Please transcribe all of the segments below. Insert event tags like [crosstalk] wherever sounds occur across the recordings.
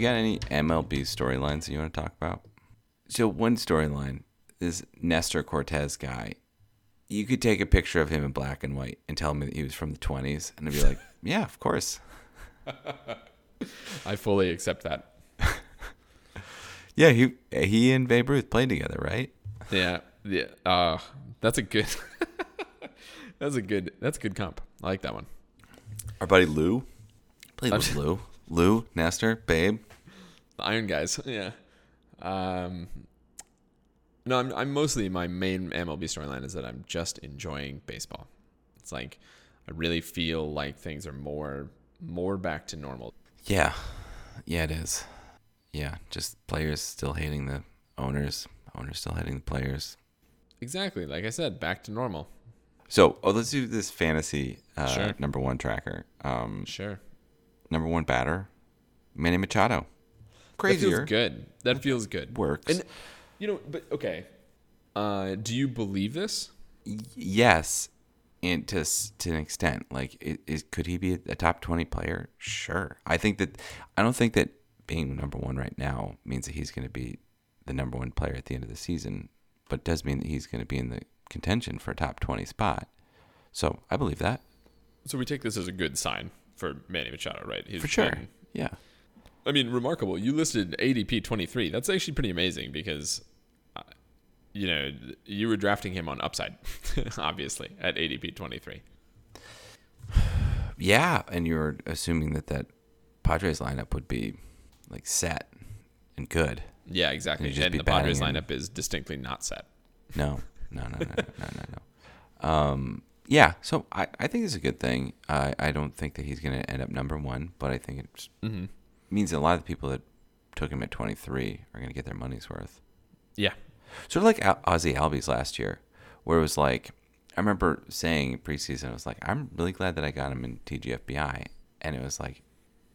You got any MLB storylines that you want to talk about? So one storyline is Nestor Cortes guy. You could take a picture of him in black and white and tell me that he was from the 20s, and I'd be like, [laughs] yeah, of course. [laughs] I fully accept that. [laughs] Yeah, he he and Babe Ruth played together, right? Yeah, yeah. Uh, that's a good. that's a good. That's a good comp. I like that one. Our buddy Lou played with Lou. Lou, Nestor, Babe. The Iron Guys. [laughs] Yeah. Um. No, I'm. I'm mostly my main MLB storyline is that I'm just enjoying baseball. It's like I really feel like things are more more back to normal. Yeah, yeah, it is. Yeah, just players still hating the owners, owners still hating the players. Exactly. Like I said, back to normal. So, oh, let's do this fantasy uh, Sure. number one tracker. Um, Sure. number one batter, Manny Machado. That feels good. That feels good. works. And you know, but okay. Uh, do you believe this? Y- yes, and to to an extent, like, is could he be a top twenty player? Sure. I think that I don't think that being number one right now means that he's going to be the number one player at the end of the season, but it does mean that he's going to be in the contention for a top twenty spot. So I believe that So we take this as a good sign for Manny Machado, right? He's for sure. been- Yeah. I mean, remarkable. You listed ADP 23. That's actually pretty amazing because, uh, you know, you were drafting him on upside, [laughs] obviously, at ADP 23. [sighs] Yeah, and you're assuming that that Padres lineup would be like set and good. Yeah, exactly. And And the Padres lineup is distinctly not set. No, no, no, no, no, no, no, no. Um, yeah, so I, I think it's a good thing. I, I don't think that he's going to end up number one, but I think it's Mm-hmm. Means a lot of the people that took him at 23 are going to get their money's worth. Yeah. Sort of like Ozzie Albies last year, where it was like, I remember saying preseason, I was like, I'm really glad that I got him in TGFBI. And it was like,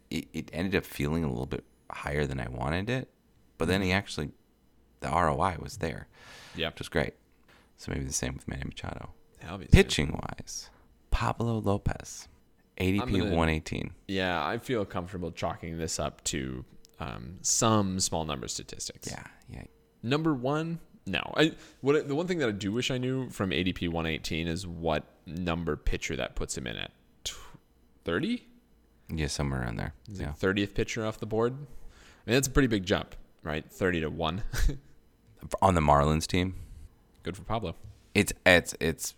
it, it ended up feeling a little bit higher than I wanted it. But then he mm-hmm. actually, the ROI was there, Yeah. which was great. So maybe the same with Manny Machado. Pitching wise, Pablo Lopez, ADP I'm gonna- 118. Yeah, I feel comfortable chalking this up to um, some small number statistics. Yeah, yeah. Number one, no. I what the one thing that I do wish I knew from ADP 118 is what number pitcher that puts him in at 30. Yeah, somewhere around there. Is Yeah. 30th pitcher off the board? I mean, that's a pretty big jump, right? 30 to one. [laughs] On the Marlins team, Good for Pablo. it's it's it's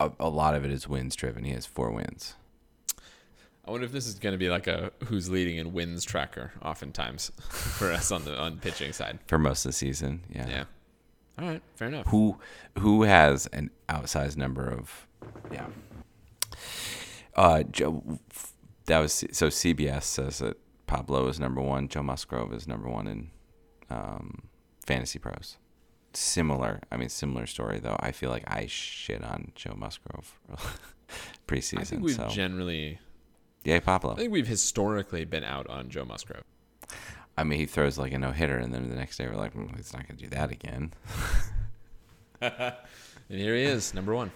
a, a lot of it is wins driven. He has four wins. I wonder if this is going to be like a who's leading in wins tracker, oftentimes [laughs] for us on the on pitching side. for most of the season. Yeah. Yeah. All right, fair enough. Who who has an outsized number of yeah. Uh Joe that was so CBS says that Pablo is number 1, Joe Musgrove is number 1 in um Fantasy Pros. Similar, I mean similar story though. I feel like I shit on Joe Musgrove preseason. [laughs] I think we've so generally, Yay Pablo. I think we've historically been out on Joe Musgrove. I mean he throws like a no-hitter and then the next day we're like mm, he's not going to do that again. [laughs] And here he is, number one,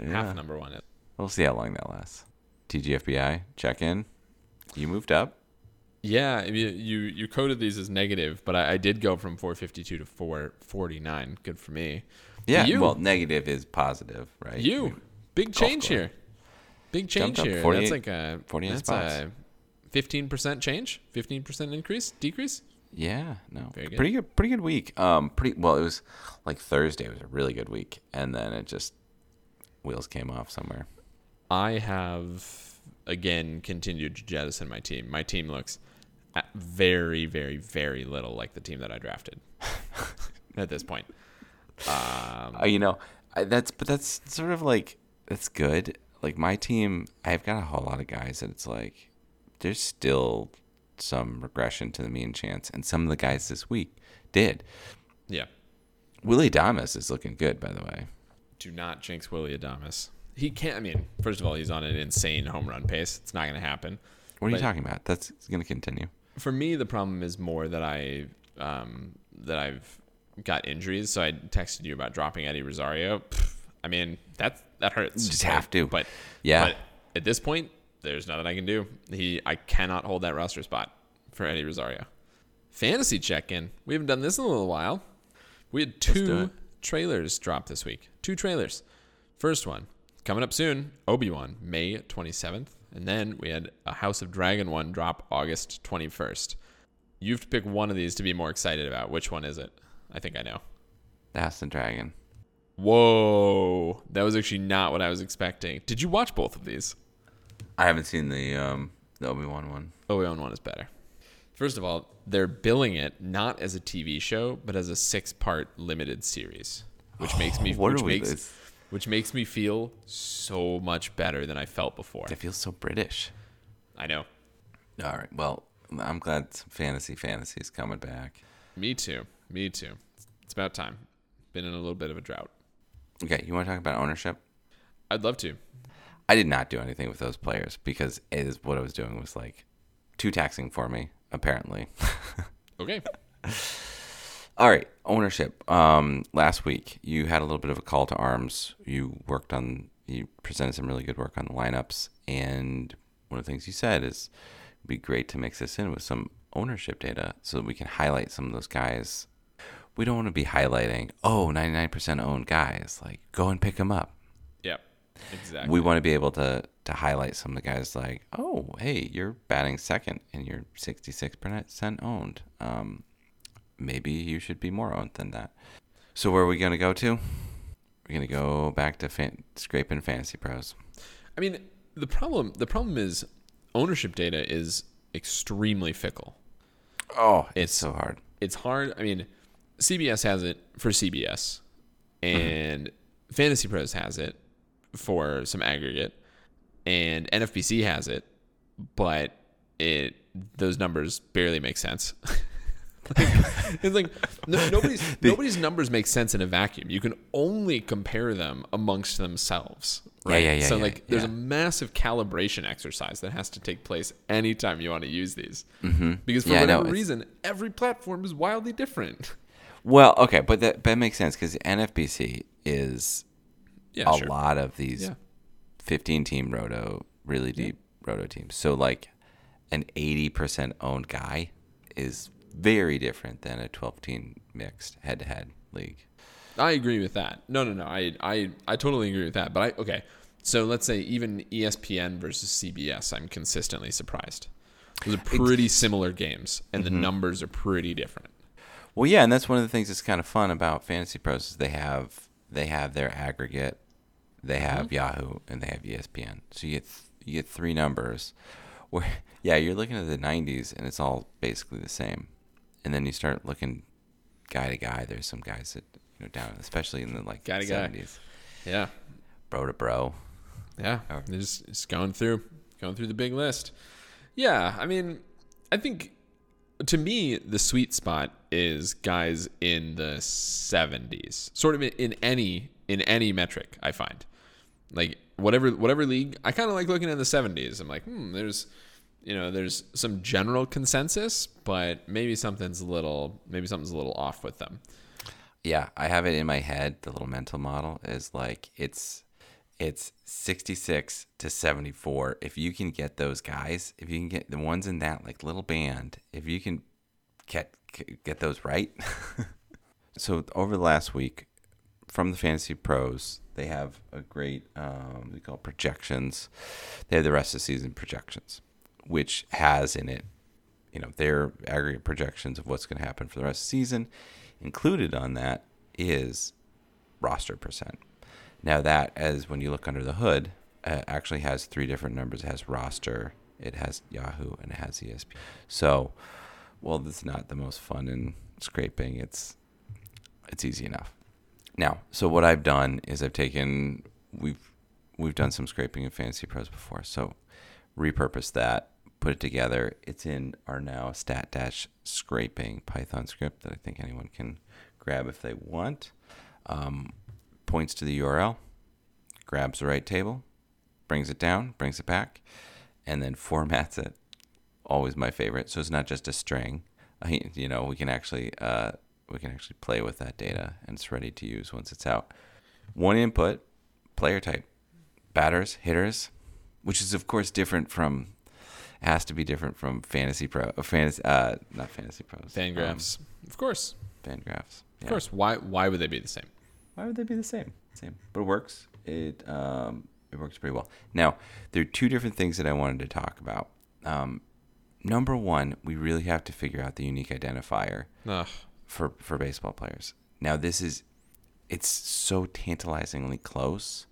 Yeah. half number one. We'll see how long that lasts. TGFBI, check in. You moved up. Yeah, you you, you coded these as negative, but I, I did go from 452 to 449. Good for me. Yeah. You. Well, negative is positive, right? You big change here. Big change here. that's like a 48 that's spots. a 15% change, 15% increase, decrease. Yeah. No. Very good. Pretty good. Pretty good week. Um. Pretty well. It was like Thursday was a really good week, and then it just wheels came off somewhere. I have again continued to jettison my team. My team looks very, very, very little like the team that I drafted [laughs] at this point. Uh, you know, I, that's but that's sort of like that's good. Like my team, I've got a whole lot of guys that it's like there's still some regression to the mean chance, and some of the guys this week did. Yeah. Willie Adames is looking good, by the way. Do not jinx Willie Adames. He can't. I mean, first of all, he's on an insane home run pace. It's not going to happen. What are you talking about? That's going to continue. For me, the problem is more that I um, that I've got injuries. So I texted you about dropping Eddie Rosario. Pff, I mean, that that hurts. You just have to. But Yeah. But at this point, there's nothing I can do. He, I cannot hold that roster spot for Eddie Rosario. Fantasy check-in. We haven't done this in a little while. We had two trailers drop this week. Two trailers. First one coming up soon. Obi Wan, May 27th, and then we had a House of Dragon one drop August 21st. You have to pick one of these to be more excited about. Which one is it? I think I know. That's the dragon. Whoa, that was actually not what I was expecting. Did you watch both of these? I haven't seen the um the Obi Wan one. Obi Wan one is better. First of all, they're billing it not as a TV show, but as a six-part limited series, which makes me [sighs] which makes this- which makes me feel so much better than I felt before. It feels so British. I know. All right. Well, I'm glad some fantasy fantasy is coming back. Me too. Me too. It's about time. Been in a little bit of a drought. Okay, you want to talk about ownership? I'd love to. I did not do anything with those players because it is what I was doing was like too taxing for me, apparently. [laughs] Okay. All right, ownership. Um, last week you had a little bit of a call to arms. You worked on, you presented some really good work on the lineups, and one of the things you said is it'd be great to mix this in with some ownership data so that we can highlight some of those guys. We don't want to be highlighting, oh, 99% owned guys. Like, go and pick them up. Yep. Exactly. We want to be able to to highlight some of the guys like, oh, hey, you're batting second and you're 66% owned. Um, maybe you should be more owned than that. So where are we going to go to? We're going to go back to fan- scraping fantasy pros. I mean, the problem the problem is ownership data is extremely fickle. Oh, it's, It's- so hard. It's hard. I mean, CBS has it for CBS, and Fantasy Pros has it for some aggregate, and NFBC has it, but it those numbers barely make sense. [laughs] Like, it's like no, [laughs] nobody's nobody's numbers make sense in a vacuum. You can only compare them amongst themselves, right? yeah, yeah, so yeah, like, there's a massive calibration exercise that has to take place anytime you want to use these, mm-hmm. because for whatever it's- reason, every platform is wildly different. [laughs] Well, okay, but that, that makes sense because NFBC is Yeah, a sure. lot of these Yeah. 15 team roto, really deep roto teams. So like an 80% owned guy is very different than a 12 team mixed head to head league. I agree with that. No, no, no. I, I, I totally agree with that. But I, okay. So let's say even ESPN versus CBS, I'm consistently surprised. Those are pretty similar games, and Mm-hmm. the numbers are pretty different. Well, yeah, and that's one of the things that's kind of fun about Fantasy Pros is they have they have their aggregate, they mm-hmm. have Yahoo, and they have ESPN. So you get th- you get three numbers. Where [laughs] yeah, you're looking at the 90s and it's all basically the same, and then you start looking guy to guy. There's some guys that you know down, especially in the like Guy to guy. 70s, Yeah, bro to bro. yeah. They're Just, just going through, going through the big list. Yeah, I mean, I think to me the sweet spot is guys in the 70s, sort of in, any in any metric. I find like whatever whatever league, I kind of like looking in the 70s. I'm like, hmm, there's you know, there's some general consensus, but maybe something's a little maybe something's a little off with them. Yeah, I have it in my head. The little mental model is like it's it's 66 to 74. If you can get those guys, if you can get the ones in that like little band, if you can get get those right. [laughs] so over the last week, from the Fantasy Pros, they have a great um, they call projections. They have the rest of the season projections, which has in it, you know, their aggregate projections of what's going to happen for the rest of the season. Included on that is roster percent. Now that, as when you look under the hood, uh, actually has three different numbers. It has roster, it has Yahoo, and it has ESPN. So, well, this is not the most fun in scraping. It's it's easy enough. Now, so what I've done is I've taken we've we've done some scraping in Fantasy Pros before, so repurpose that, put it together. It's in our now stat dash scraping Python script that I think anyone can grab if they want. Um, points to the URL, grabs the right table, brings it down, brings it back, and then [laughs] formats it. Always my favorite. So it's not just a string. I, you know, we can actually uh, we can actually play with that data, and it's ready to use once it's out. One input, player type, batters, hitters, which is of course different from has to be different from fantasy pro uh, fantasy uh not fantasy pros Fangraphs, um, of course. Fangraphs, yeah. of course. Why why would they be the same? Why would they be the same? Same, but it works. It um it works pretty well. Now there are two different things that I wanted to talk about. Um, number one, we really have to figure out the unique identifier Ugh. for for baseball players. Now this is it's so tantalizingly close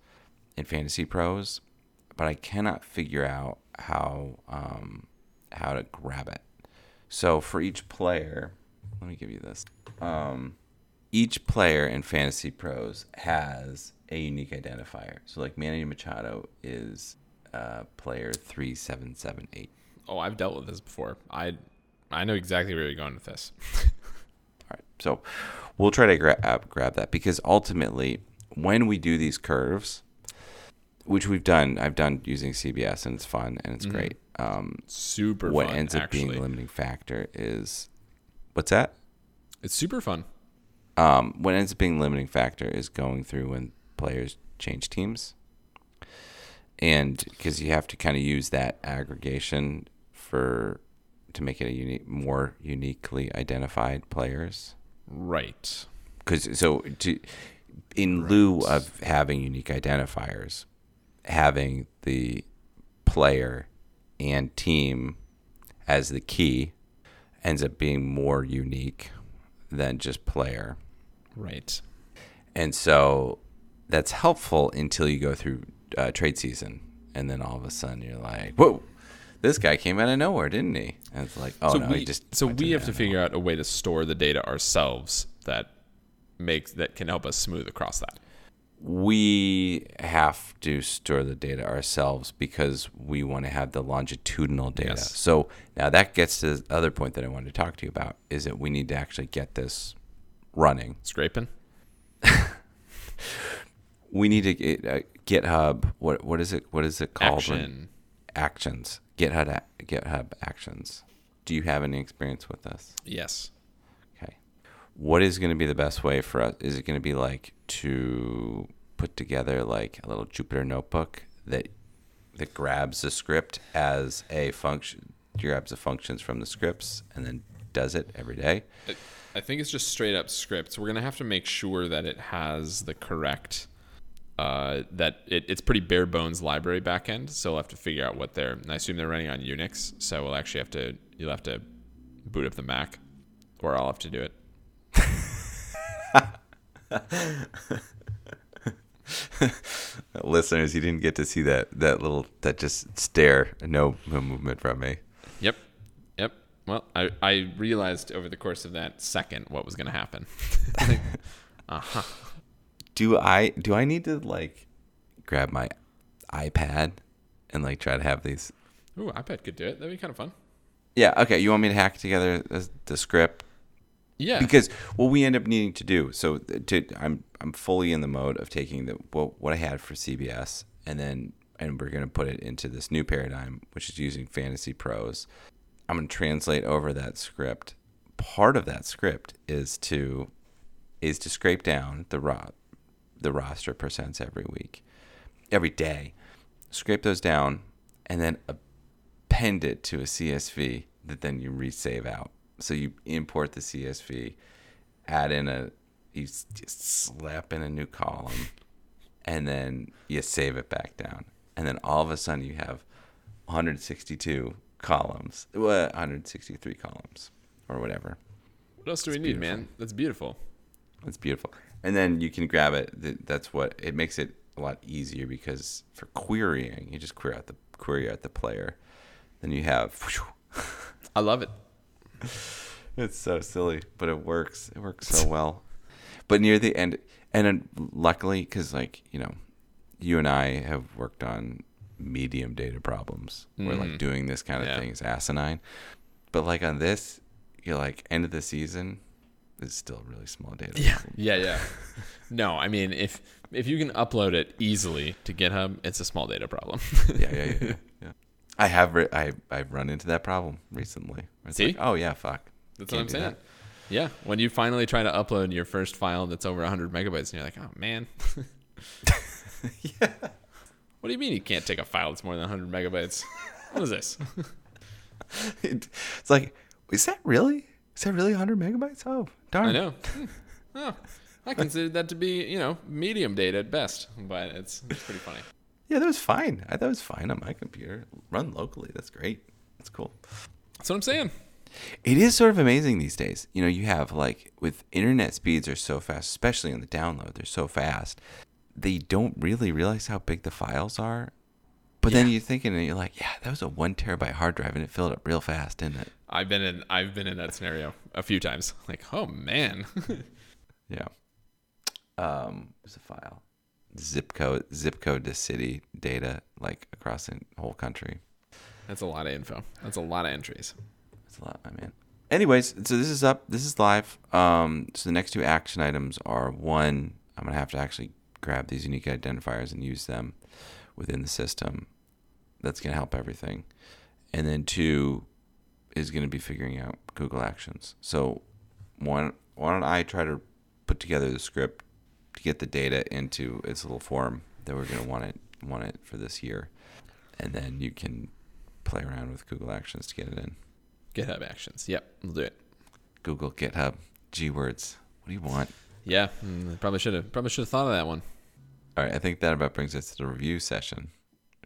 in fantasy pros, but I cannot figure out how um, how to grab it. So for each player, let me give you this. Um, each player in Fantasy Pros has a unique identifier. So like Manny Machado is uh, player three seven seven eight. Oh, I've dealt with this before. I I know exactly where you're going with this. [laughs] All right, so we'll try to grab grab that because ultimately, when we do these curves, which we've done. I've done using CBS and it's fun and it's mm-hmm. great. Um, super. What fun, ends up actually. being a limiting factor is what's that? It's super fun. Um, what ends up being limiting factor is going through when players change teams, and because you have to kind of use that aggregation for to make it a unique, more uniquely identified players. Right. Because so to in right. lieu of having unique identifiers, having the player and team as the key ends up being more unique than just player. Right. And so that's helpful until you go through uh, trade season. And then all of a sudden you're like, whoa, this guy came out of nowhere, didn't he? And it's like, oh so no, we, he just. So we have to figure out a way to store the data ourselves that makes that can help us smooth across that we have to store the data ourselves because we want to have the longitudinal data. Yes. So now that gets to the other point that I wanted to talk to you about is that we need to actually get this running. Scraping. [laughs] we need to get uh, GitHub. What what is it? What is it called? Action. Actions. GitHub GitHub Actions. Do you have any experience with this? Yes Okay. what is going to be the best way for us? Is it going to be like to put together like a little Jupyter notebook that that grabs the script as a function, grabs the functions from the scripts, and then does it every day? I think it's just straight up scripts. We're gonna have to make sure that it has the correct. Uh, that it, it's pretty bare bones library backend, so we'll have to figure out what they're. I assume they're running on Unix, so we'll actually have to. You'll have to boot up the Mac, or I'll have to do it. [laughs] Listeners, you didn't get to see that that little that just stare, no movement from me. Well, I I realized over the course of that second what was going to happen. [laughs] uh huh. Do I do I need to like grab my iPad and like try to have these? Ooh, iPad could do it. That'd be kind of fun. Yeah. Okay. You want me to hack together the, the script yeah. Because what we end up needing to do, so to I'm I'm fully in the mode of taking the what what I had for CBS and then and we're going to put it into this new paradigm which is using fantasy pros. I'm going to translate over that script. Part of that script is to is to scrape down the raw the roster percents every week. Every day. Scrape those down and then append it to a CSV that then you resave out so you import the CSV, add in a, you just slap in a new column, and then you save it back down. And then all of a sudden you have 162 columns, well, 163 columns, or whatever. What else do it's we beautiful. need, man? That's beautiful. That's beautiful. And then you can grab it. That's what it makes it a lot easier because for querying, you just query out the query out the player. Then you have. [laughs] I love it. it's so silly, but it works. It works so well. But near the end, And uh, luckily, because like you know, you and I have worked on medium data problems where like Mhm. doing this kind of Yeah. thing is asinine. But like on this, you're like end of the season is still really small data. problem. Yeah, yeah. [laughs] No, I mean if if you can upload it easily to GitHub, it's a small data problem. yeah, yeah, yeah, yeah, [laughs] yeah. I have re- I I've run into that problem recently. It's See? like, oh yeah, fuck. That's Can't what I'm saying. that. Yeah, when you finally try to upload your first file that's over 100 megabytes, and you're like, oh man. [laughs] yeah. What do you mean you can't take a file that's more than 100 megabytes? What is this? [laughs] It's like, is that really? Is that really 100 megabytes? Oh, darn. I know. Hmm. Oh, I considered that to be, you know, medium data at best, but it's, it's pretty funny. Yeah, that was fine. I thought it was fine on my computer. Run locally. That's great. That's cool. That's what I'm saying. It is sort of amazing these days. You know, you have like with internet speeds are so fast, especially on the download, they're so fast. They don't really realize how big the files are. But then you're thinking and you're like, yeah, that was a one terabyte hard drive and it filled up real fast, didn't it? I've been in I've been in that scenario a few times. [laughs] Like, oh man. [laughs] Yeah. Um, what's a file? Zip code, zip code to city data, like across the whole country. That's a lot of info. That's a lot of entries. That's a lot, my man. Anyways, so this is up. This is live. Um, so the next two action items are one, I'm gonna have to actually grab these unique identifiers and use them within the system. That's gonna help everything. And then two is gonna be figuring out Google Actions. So one, why don't I try to put together the script to get the data into its little form that we're gonna want it want it for this year, and then you can play around with Google Actions to get it in. GitHub Actions. Yep, we'll do it. Google, GitHub, G words. What do you want? Yeah, mm, probably should have probably should have thought of that one. All right, I think that about brings us to the review session.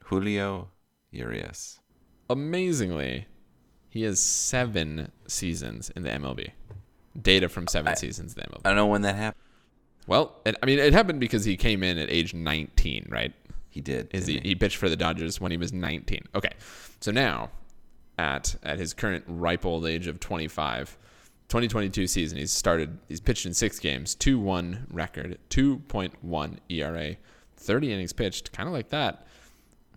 Julio Urias. Amazingly, he has seven seasons in the MLB. Data from seven I- seasons in the MLB. I don't know when that happened. Well, it, I mean, it happened because he came in at age 19, right? He did. Is he, didn't he pitched for the Dodgers when he was 19. Okay, so now at at his current ripe old age of 25, 2022 season, he's started. He's pitched in six games, two one record, 2.1 ERA, 30 innings pitched, kind of like that.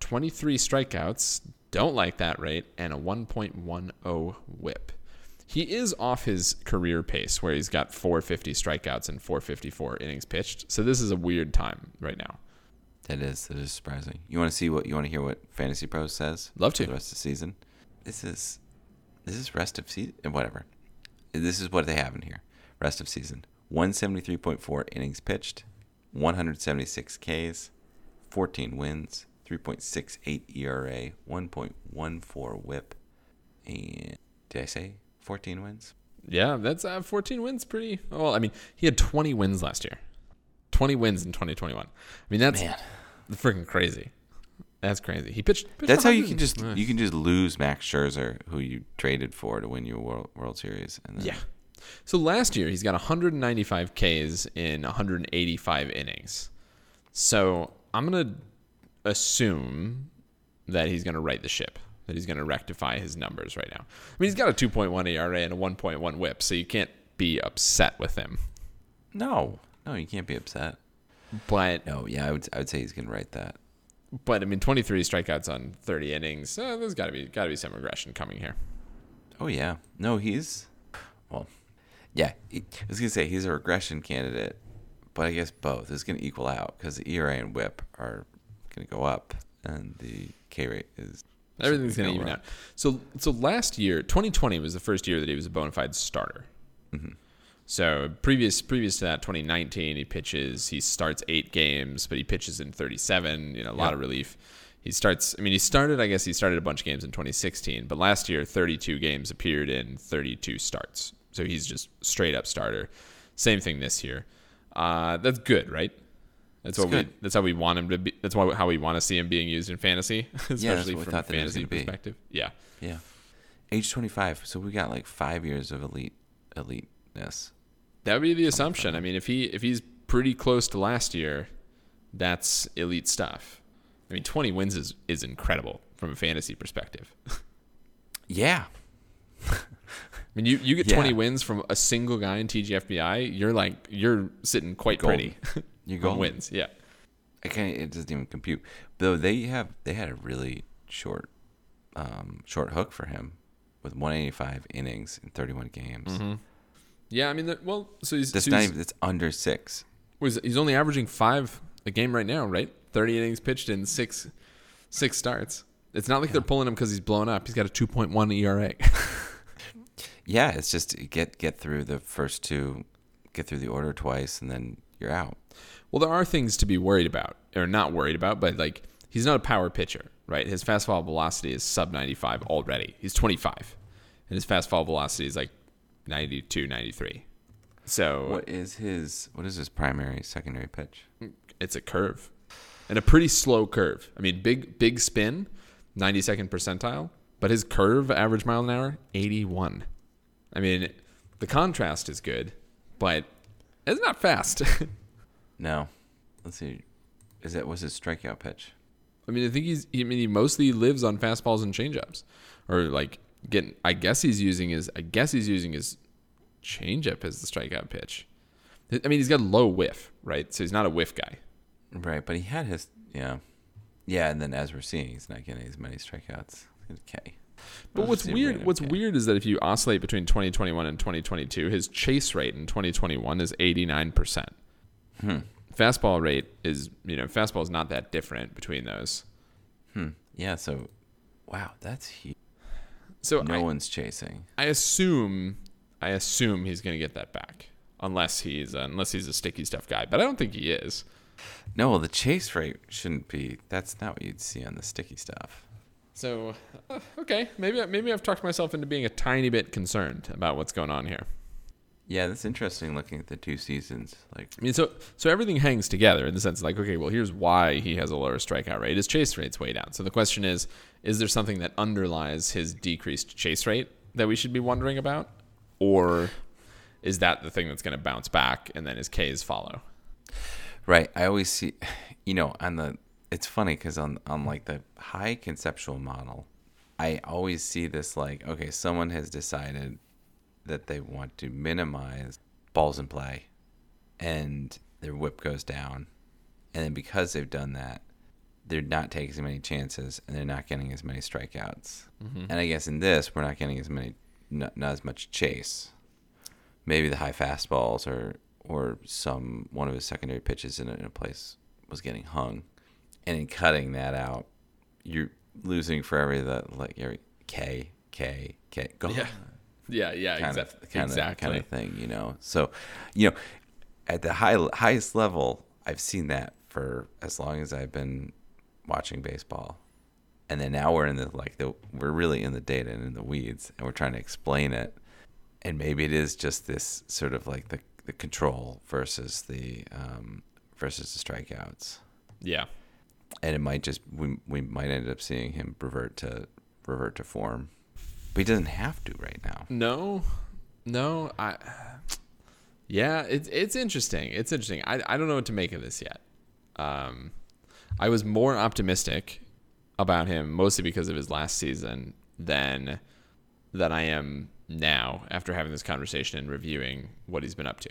23 strikeouts, don't like that rate, and a 1.10 WHIP. He is off his career pace where he's got 450 strikeouts and 454 innings pitched. So this is a weird time right now. That is that is surprising. You want to see what you want to hear what Fantasy Pros says? Love to. the rest of the season. This is this is rest of season whatever. This is what they have in here. Rest of season. 173.4 innings pitched, 176 Ks, 14 wins, 3.68 ERA, 1.14 WHIP, and did I say 14 wins? Yeah, that's uh, 14 wins. Pretty well. I mean, he had 20 wins last year. 20 wins in 2021. I mean, that's Man. freaking crazy. That's crazy. He pitched. pitched That's how you can just uh, you can just lose Max Scherzer, who you traded for to win your World, World Series. And then, Yeah. So last year he's got 195 Ks in 185 innings. So I'm gonna assume that he's gonna right the ship. That he's gonna rectify his numbers right now. I mean, he's got a 2.1 ERA and a 1.1 WHIP, so you can't be upset with him. No, no, you can't be upset. But No, yeah, I would I would say he's gonna right that. But I mean, 23 strikeouts on 30 innings. Uh, there's got to be got to be some regression coming here. Oh yeah, no, he's well, yeah. He, I was gonna say he's a regression candidate, but I guess both is gonna equal out because the ERA and WHIP are gonna go up, and the K rate is Everything's going to go even up. out. So so last year, 2020 was the first year that he was a bona fide starter. So previous previous to that, 2019, he pitches. He starts eight games, but he pitches in 37. You know, a lot Yeah. of relief. He starts. I mean, he started. I guess he started a bunch of games in 2016, but last year, 32 games appeared in 32 starts. So he's just straight up starter. Same thing this year. Uh, that's good, right? That's It's what we. That's how we want him to be. That's why how we want to see him being used in fantasy, [laughs] especially we from a thought that it was fantasy gonna be. perspective. Yeah. yeah, age twenty five. So we got like five years of elite elite eliteness. That would be the assumption. I mean, if he if he's pretty close to last year, that's elite stuff. I mean, 20 wins is is incredible from a fantasy perspective. [laughs] Yeah. [laughs] I mean, you, you get Yeah. 20 wins from a single guy in TGFBI. You're like you're sitting quite Golden. pretty You go. wins. Yeah. I can't. It doesn't even compute. Though they have, they had a really short, um, short hook for him with 185 innings in 31 games. Yeah, I mean, well, so he's, That's so not he's, even. It's under six. was, he's only averaging five a game right now, right? 30 innings pitched in six six starts. It's not like they're pulling him because he's blown up. He's got a 2.1 ERA. [laughs] Yeah, it's just get get through the first two, get through the order twice, and then you're out. Well, there are things to be worried about, or not worried about, but like he's not a power pitcher, right? His fastball velocity is sub 95 already. He's 25, and his fastball velocity is like 92, 93. So What is his? What is his primary, secondary pitch? it's a curve, and a pretty slow curve. I mean, big big spin, 92nd percentile, but his curve average mile an hour 81. I mean, the contrast is good, but it's not fast. [laughs] No. Let's see. Is that was his strikeout pitch? I mean, I think he's. I mean, he mostly lives on fastballs and changeups, or like getting. I guess he's using his. I guess he's using his changeup as the strikeout pitch. I mean, he's got low whiff, right? So he's not a whiff guy. Right, but he had his yeah, yeah, and then as we're seeing, he's not getting as many strikeouts. Okay. But what's weird? What's K. weird is that if you oscillate between 2021 and 2022, his chase rate in 2021 is 89 percent. Hmm. Fastball rate is, you know, fastball is not that different between those. Hmm. Yeah. So, wow, that's huge. So No I, one's chasing. I assume I assume he's going to get that back unless he's unless he's a sticky stuff guy, but I don't think he is. No, well, the chase rate shouldn't be. That's not what you'd see on the sticky stuff. So uh, okay, maybe maybe I've talked myself into being a tiny bit concerned about what's going on here. Yeah, that's interesting. Looking at the two seasons, like I mean, so so everything hangs together in the sense like okay, well here's why he has a lower strikeout rate. His chase rate's way down. So the question is, is there something that underlies his decreased chase rate that we should be wondering about, or is that the thing that's going to bounce back and then his K's follow? Right. I always see, you know, on the. It's funny because on on like the high conceptual model, I always see this like okay, someone has decided that they want to minimize balls in play, and their whip goes down, and then because they've done that, they're not taking as many chances and they're not getting as many strikeouts. Mm-hmm. And I guess in this, we're not getting as many, not, not as much chase. Maybe the high fastballs or or some one of his secondary pitches in a, in a place was getting hung, and in cutting that out, you're losing for every the like every K K K go Yeah. Yeah, yeah, kind exact- of kind exactly. of kind of thing, you know. So, you know, at the high highest level, I've seen that for as long as I've been watching baseball, and then now we're in the like the we're really in the data and in the weeds, and we're trying to explain it, and maybe it is just this sort of like the the control versus the um, versus the strikeouts, yeah. and it might just we we might end up seeing him revert to revert to form, but he doesn't have to right now. No, no, I. Yeah, it's it's interesting. It's interesting. I I don't know what to make of this yet. Um, I was more optimistic about him mostly because of his last season than than I am now after having this conversation and reviewing what he's been up to.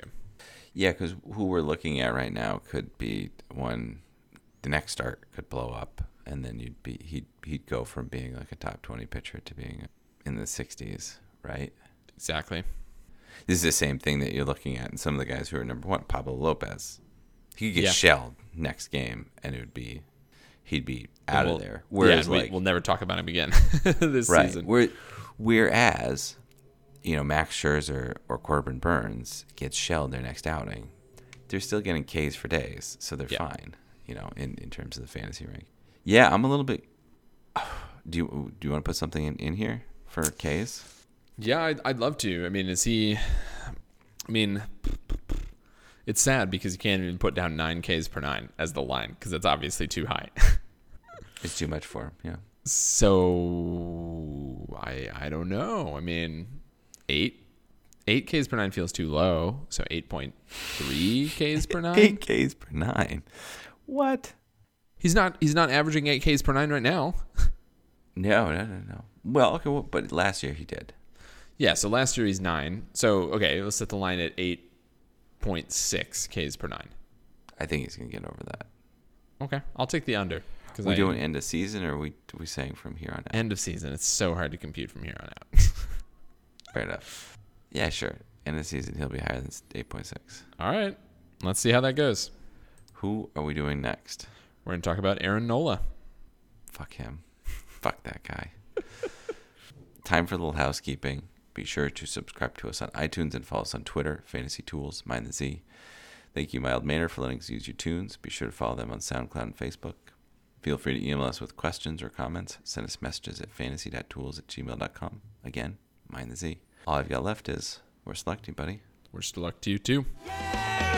Yeah, because who we're looking at right now could be one. The next start could blow up, and then you'd be he'd he'd go from being like a top twenty pitcher to being in the sixties, right? Exactly. This is the same thing that you're looking at in some of the guys who are number one. Pablo Lopez, he could get Yeah. shelled next game, and it would be he'd be out We'll- of there. yeah, Whereas we, like we'll never talk about him again [laughs] this right, season. Where, whereas you know Max Scherzer or Corbin Burnes gets shelled their next outing, they're still getting Ks for days, so they're Yeah. fine. You know, in, in terms of the fantasy rank. Yeah, I'm a little bit. [sighs] Do you do you want to put something in, in here for Ks? Yeah, I'd, I'd love to. I mean, is he? I mean, it's sad because you can't even put down nine Ks per nine as the line because it's obviously too high. [laughs] It's too much for him. Yeah. so I I don't know. I mean, eight eight Ks per nine feels too low. So eight point three [laughs] Ks per nine. Eight Ks per nine. What? He's not he's not averaging eight Ks per nine right now. [laughs] No, no, no, no. Well, okay, well, but last year he did. Yeah, so last year he's nine. So okay, let's set the line at eight point six Ks per nine. I think he's gonna get over that. Okay, I'll take the under. Because we doing end of season, or are we we saying from here on out? End of season. It's so hard to compute from here on out. [laughs] Fair enough. Yeah, sure. End of season, he'll be higher than eight point six. All right, let's see how that goes. Who are we doing next? We're gonna talk about Aaron Nola. Fuck him. Fuck that guy. [laughs] Time for a little housekeeping. Be sure to subscribe to us on iTunes and follow us on Twitter, Fantasy Tools, Mind the Z. Thank you, Mild Manner, for letting us use your tunes. Be sure to follow them on SoundCloud and Facebook. Feel free to email us with questions or comments. Send us messages at fantasy.tools at gmail.com. Again, mind the Z. All I've got left is we're selecting, buddy. We're select you too. Yeah!